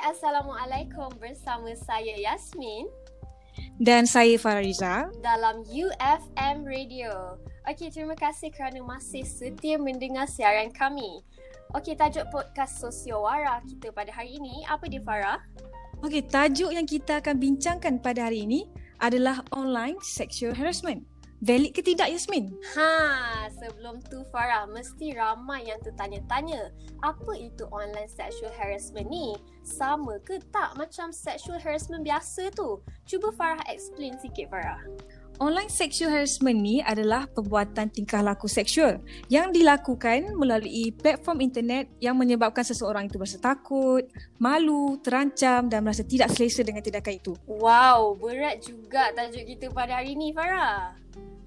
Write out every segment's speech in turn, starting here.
Assalamualaikum bersama saya Yasmin dan saya Fariza dalam UFM Radio. Okey, terima kasih kerana masih setia mendengar siaran kami. Okey, tajuk podcast Sosiowara kita pada hari ini apa dia Farah? Okey, tajuk yang kita akan bincangkan pada hari ini adalah online sexual harassment. Valid ke tidak Yasmin? Ha, sebelum tu Farah, mesti ramai yang tertanya-tanya. Apa itu online sexual harassment ni? Sama ke tak macam sexual harassment biasa tu? Cuba Farah explain sikit Farah. Online sexual harassment ni adalah perbuatan tingkah laku seksual yang dilakukan melalui platform internet yang menyebabkan seseorang itu berasa takut, malu, terancam dan merasa tidak selesa dengan tindakan itu. Wow, berat juga tajuk kita pada hari ni Farah.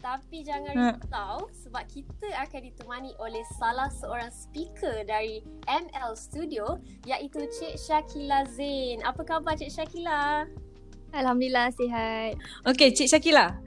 Tapi jangan ha. risau sebab kita akan ditemani oleh salah seorang speaker dari ML Studio iaitu Cik Syakila Zain. Apa khabar Cik Syakila? Alhamdulillah sihat. Okey Cik Syakila.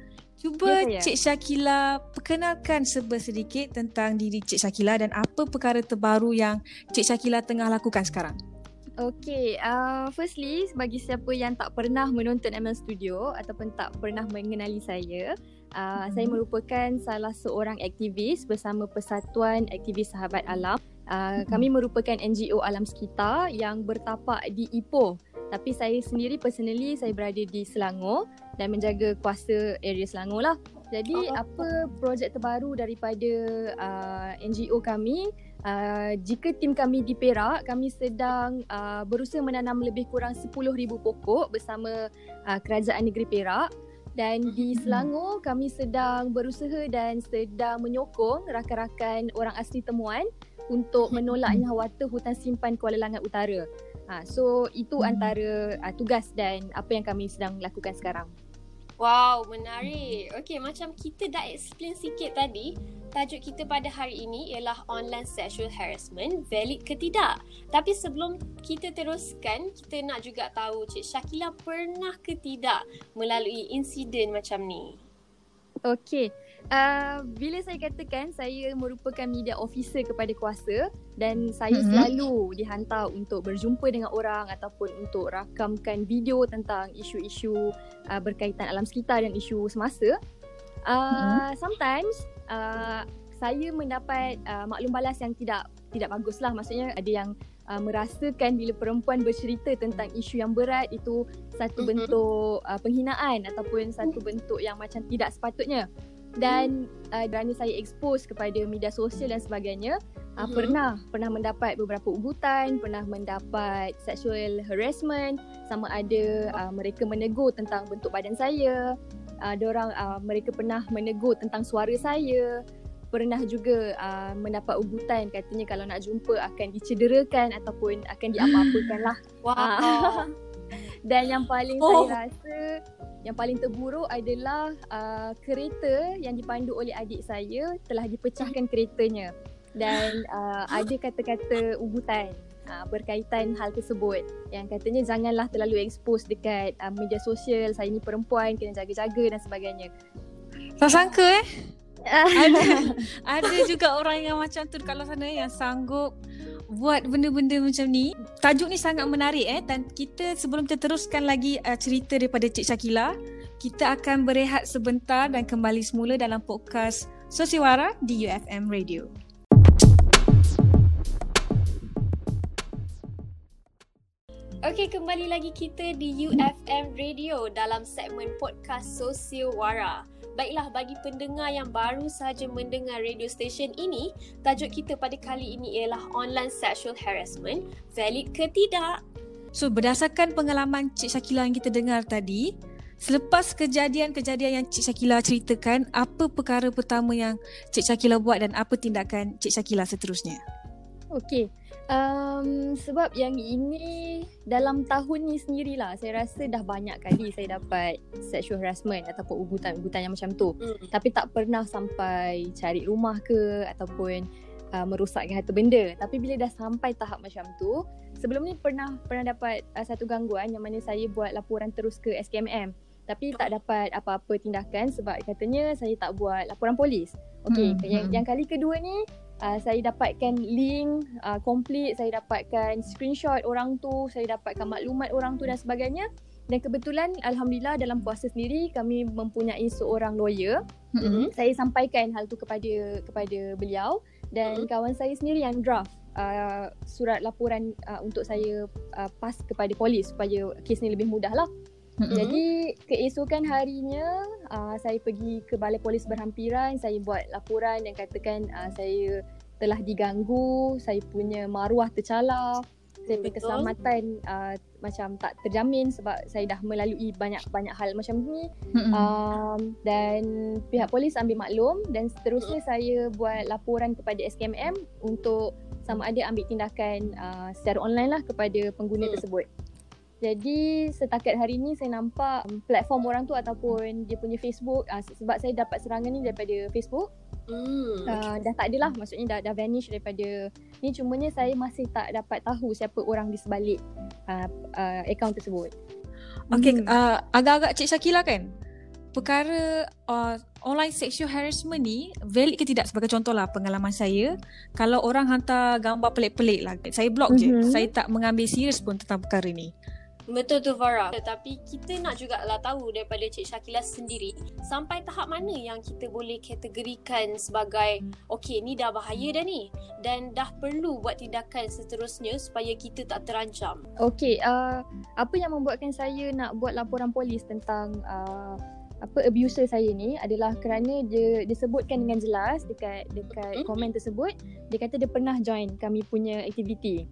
Cuba ya, Cik Syakila perkenalkan serba sedikit tentang diri Cik Syakila dan apa perkara terbaru yang Cik Syakila tengah lakukan sekarang. Okay, uh, firstly bagi siapa yang tak pernah menonton ML Studio ataupun tak pernah mengenali saya, Uh, hmm. Saya merupakan salah seorang aktivis bersama Persatuan Aktivis Sahabat Alam. Uh, hmm. Kami merupakan NGO alam sekitar yang bertapak di Ipoh. Tapi saya sendiri personally saya berada di Selangor dan menjaga kuasa area Selangor lah. Jadi oh. apa projek terbaru daripada uh, NGO kami Uh, jika tim kami di Perak, kami sedang uh, berusaha menanam lebih kurang 10,000 pokok bersama uh, Kerajaan Negeri Perak dan di Selangor kami sedang berusaha dan sedang menyokong rakan-rakan orang asli temuan untuk menolaknya hawata hutan simpan Kuala Langat Utara. Ha, so itu antara uh, tugas dan apa yang kami sedang lakukan sekarang. Wow, menarik. Okay, macam kita dah explain sikit tadi, tajuk kita pada hari ini ialah online sexual harassment valid ke tidak. Tapi sebelum kita teruskan, kita nak juga tahu Cik Syakila pernah ke tidak melalui insiden macam ni? Okay. Uh, bila saya katakan saya merupakan media officer kepada kuasa dan saya mm-hmm. selalu dihantar untuk berjumpa dengan orang ataupun untuk rakamkan video tentang isu-isu uh, berkaitan alam sekitar dan isu semasa. Uh, mm-hmm. Sometimes uh, saya mendapat uh, maklum balas yang tidak tidak bagus lah. Maksudnya ada yang uh, merasakan bila perempuan bercerita tentang isu yang berat itu satu mm-hmm. bentuk uh, penghinaan ataupun satu bentuk yang macam tidak sepatutnya. Dan uh, kerana saya expose kepada media sosial dan sebagainya, uh, mm-hmm. pernah pernah mendapat beberapa ugutan, pernah mendapat sexual harassment, sama ada uh, mereka menegur tentang bentuk badan saya, uh, orang uh, mereka pernah menegur tentang suara saya pernah juga uh, mendapat ugutan katanya kalau nak jumpa akan dicederakan ataupun akan diapa-apakan lah wow. uh, dan yang paling oh. saya rasa yang paling terburuk adalah uh, kereta yang dipandu oleh adik saya telah dipecahkan keretanya dan uh, ada kata-kata ugutan uh, berkaitan hal tersebut yang katanya janganlah terlalu expose dekat uh, media sosial saya ni perempuan kena jaga-jaga dan sebagainya. Tak sangka eh. Ada, ada juga orang yang macam tu kalau sana yang sanggup buat benda-benda macam ni. Tajuk ni sangat menarik eh dan kita sebelum kita teruskan lagi uh, cerita daripada Cik Syakila, kita akan berehat sebentar dan kembali semula dalam podcast Sosiwara di UFM Radio. Okey, kembali lagi kita di UFM Radio dalam segmen podcast Sosio Wara. Baiklah, bagi pendengar yang baru sahaja mendengar radio station ini, tajuk kita pada kali ini ialah online sexual harassment, valid ke tidak? So, berdasarkan pengalaman Cik Syakila yang kita dengar tadi, selepas kejadian-kejadian yang Cik Syakila ceritakan, apa perkara pertama yang Cik Syakila buat dan apa tindakan Cik Syakila seterusnya? Okey, Um, sebab yang ini dalam tahun ni sendirilah saya rasa dah banyak kali saya dapat sexual harassment ataupun ugutan-ugutan yang macam tu. Mm. Tapi tak pernah sampai cari rumah ke ataupun uh, merosakkan harta benda. Tapi bila dah sampai tahap macam tu, sebelum ni pernah pernah dapat uh, satu gangguan yang mana saya buat laporan terus ke SKMM. Tapi tak dapat apa-apa tindakan sebab katanya saya tak buat laporan polis. Okey, mm. yang, yang kali kedua ni uh, saya dapatkan link uh, complete, saya dapatkan screenshot orang tu, saya dapatkan maklumat orang tu dan sebagainya. Dan kebetulan Alhamdulillah dalam puasa sendiri kami mempunyai seorang lawyer. Mm-hmm. Saya sampaikan hal tu kepada kepada beliau dan mm-hmm. kawan saya sendiri yang draft uh, surat laporan uh, untuk saya uh, pas kepada polis supaya kes ni lebih mudah lah. Mm-hmm. Jadi keesokan harinya uh, saya pergi ke balai polis berhampiran, saya buat laporan dan katakan uh, saya telah diganggu, saya punya maruah tercalar saya punya keselamatan uh, macam tak terjamin sebab saya dah melalui banyak-banyak hal macam ni um, dan pihak polis ambil maklum dan seterusnya saya buat laporan kepada SKMM untuk sama ada ambil tindakan uh, secara online lah kepada pengguna mm. tersebut. Jadi setakat hari ni saya nampak platform orang tu ataupun dia punya Facebook uh, sebab saya dapat serangan ni daripada Facebook Hmm. Uh, dah tak adalah maksudnya dah dah vanish daripada ni cumanya saya masih tak dapat tahu siapa orang di sebalik uh, uh, akaun tersebut. Okay, hmm. uh, agak-agak Cik Syakila kan perkara uh, online sexual harassment ni valid ke tidak sebagai contoh lah pengalaman saya kalau orang hantar gambar pelik-pelik lah saya block mm-hmm. je saya tak mengambil serius pun tentang perkara ni Betul tu Farah. Tapi kita nak juga lah tahu daripada Cik Syakila sendiri sampai tahap mana yang kita boleh kategorikan sebagai okey ni dah bahaya dah ni dan dah perlu buat tindakan seterusnya supaya kita tak terancam. Okey, uh, apa yang membuatkan saya nak buat laporan polis tentang uh, apa abuser saya ni adalah kerana dia disebutkan dengan jelas dekat dekat mm-hmm. komen tersebut dia kata dia pernah join kami punya aktiviti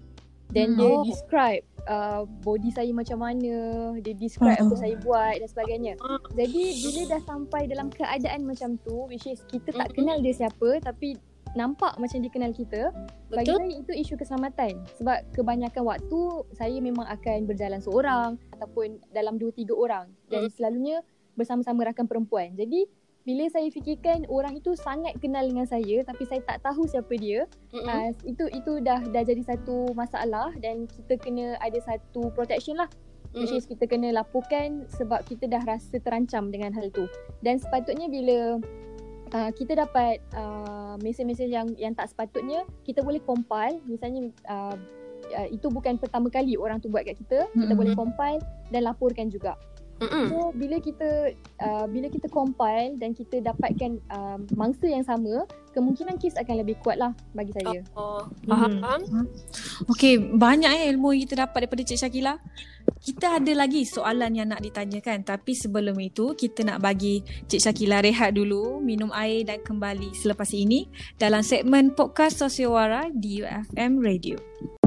dan hmm. dia oh. describe uh, body saya macam mana, dia describe uh-huh. apa saya buat dan sebagainya. Jadi bila dah sampai dalam keadaan macam tu which is kita tak kenal dia siapa tapi nampak macam dia kenal kita, Betul? bagi saya itu isu keselamatan. Sebab kebanyakan waktu saya memang akan berjalan seorang ataupun dalam dua tiga orang dan hmm. selalunya bersama-sama rakan perempuan. Jadi bila saya fikirkan orang itu sangat kenal dengan saya tapi saya tak tahu siapa dia mm-hmm. uh, itu itu dah dah jadi satu masalah dan kita kena ada satu protection lah mm-hmm. which is kita kena laporkan sebab kita dah rasa terancam dengan hal tu dan sepatutnya bila uh, kita dapat uh, mesej-mesej yang yang tak sepatutnya kita boleh compile misalnya uh, uh, itu bukan pertama kali orang tu buat kat kita kita mm-hmm. boleh compile dan laporkan juga Mm-mm. So bila kita uh, bila kita compile dan kita dapatkan uh, mangsa yang sama, kemungkinan kes akan lebih kuat lah bagi saya. Oh, oh. faham. Hmm. Okay, banyak eh ilmu yang kita dapat daripada Cik Syakila. Kita ada lagi soalan yang nak ditanyakan tapi sebelum itu kita nak bagi Cik Syakila rehat dulu, minum air dan kembali selepas ini dalam segmen podcast Sosiowara di UFM Radio.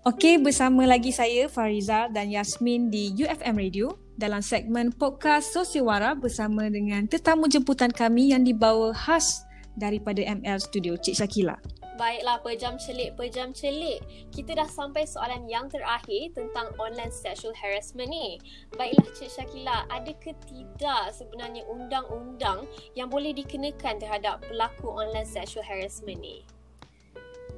Okey, bersama lagi saya Fariza dan Yasmin di UFM Radio dalam segmen podcast Sosiowara bersama dengan tetamu jemputan kami yang dibawa khas daripada ML Studio Cik Syakila. Baiklah, pejam celik, pejam celik. Kita dah sampai soalan yang terakhir tentang online sexual harassment ni. Baiklah Cik Syakila, ada ke tidak sebenarnya undang-undang yang boleh dikenakan terhadap pelaku online sexual harassment ni?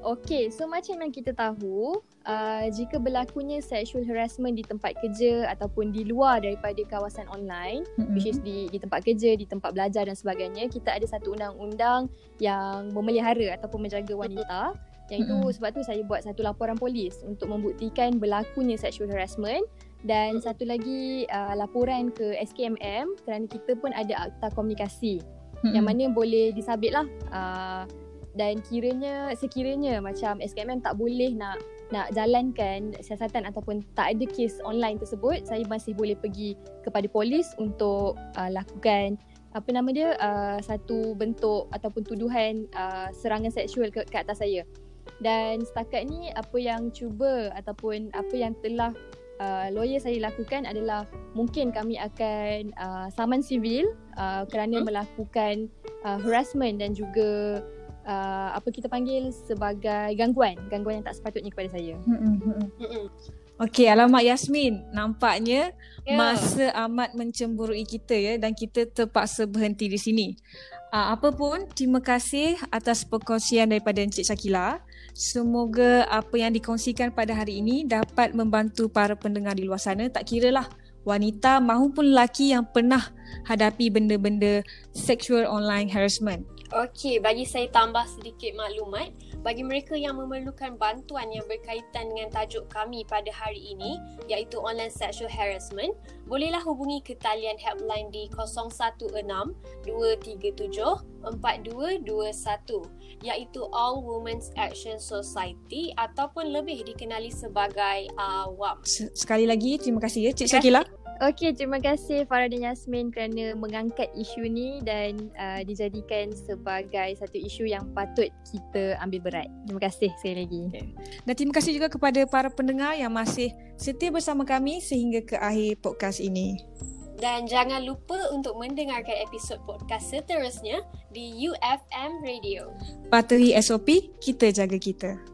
Okay, so macam yang kita tahu, uh, jika berlakunya sexual harassment di tempat kerja ataupun di luar daripada kawasan online, mm-hmm. which is di, di tempat kerja, di tempat belajar dan sebagainya, kita ada satu undang-undang yang memelihara ataupun menjaga wanita. Yang itu mm-hmm. sebab tu saya buat satu laporan polis untuk membuktikan berlakunya sexual harassment dan satu lagi uh, laporan ke SKMM kerana kita pun ada akta komunikasi mm-hmm. yang mana boleh disabitlah uh, dan kiranya sekiranya macam SKMM tak boleh nak nak jalankan siasatan ataupun tak ada kes online tersebut saya masih boleh pergi kepada polis untuk uh, lakukan apa nama dia uh, satu bentuk ataupun tuduhan uh, serangan seksual ke, ke atas saya dan setakat ni apa yang cuba ataupun apa yang telah uh, lawyer saya lakukan adalah mungkin kami akan uh, saman sivil uh, kerana hmm? melakukan uh, harassment dan juga uh, apa kita panggil sebagai gangguan, gangguan yang tak sepatutnya kepada saya. Okey, alamak Yasmin, nampaknya yeah. masa amat mencemburui kita ya dan kita terpaksa berhenti di sini. Uh, apa pun, terima kasih atas perkongsian daripada Encik Syakila. Semoga apa yang dikongsikan pada hari ini dapat membantu para pendengar di luar sana. Tak kira lah wanita maupun lelaki yang pernah hadapi benda-benda sexual online harassment. Okey, bagi saya tambah sedikit maklumat. Bagi mereka yang memerlukan bantuan yang berkaitan dengan tajuk kami pada hari ini, iaitu online sexual harassment, bolehlah hubungi ke talian helpline di 016-237-4221 iaitu All Women's Action Society ataupun lebih dikenali sebagai AWAM. Sekali lagi, terima kasih ya Cik Syakila. Okey, terima kasih Farah dan Yasmin kerana mengangkat isu ni dan uh, dijadikan sebagai satu isu yang patut kita ambil berat. Terima kasih sekali lagi. Dan terima kasih juga kepada para pendengar yang masih setia bersama kami sehingga ke akhir podcast ini. Dan jangan lupa untuk mendengarkan episod podcast seterusnya di UFM Radio. Patuhi SOP, kita jaga kita.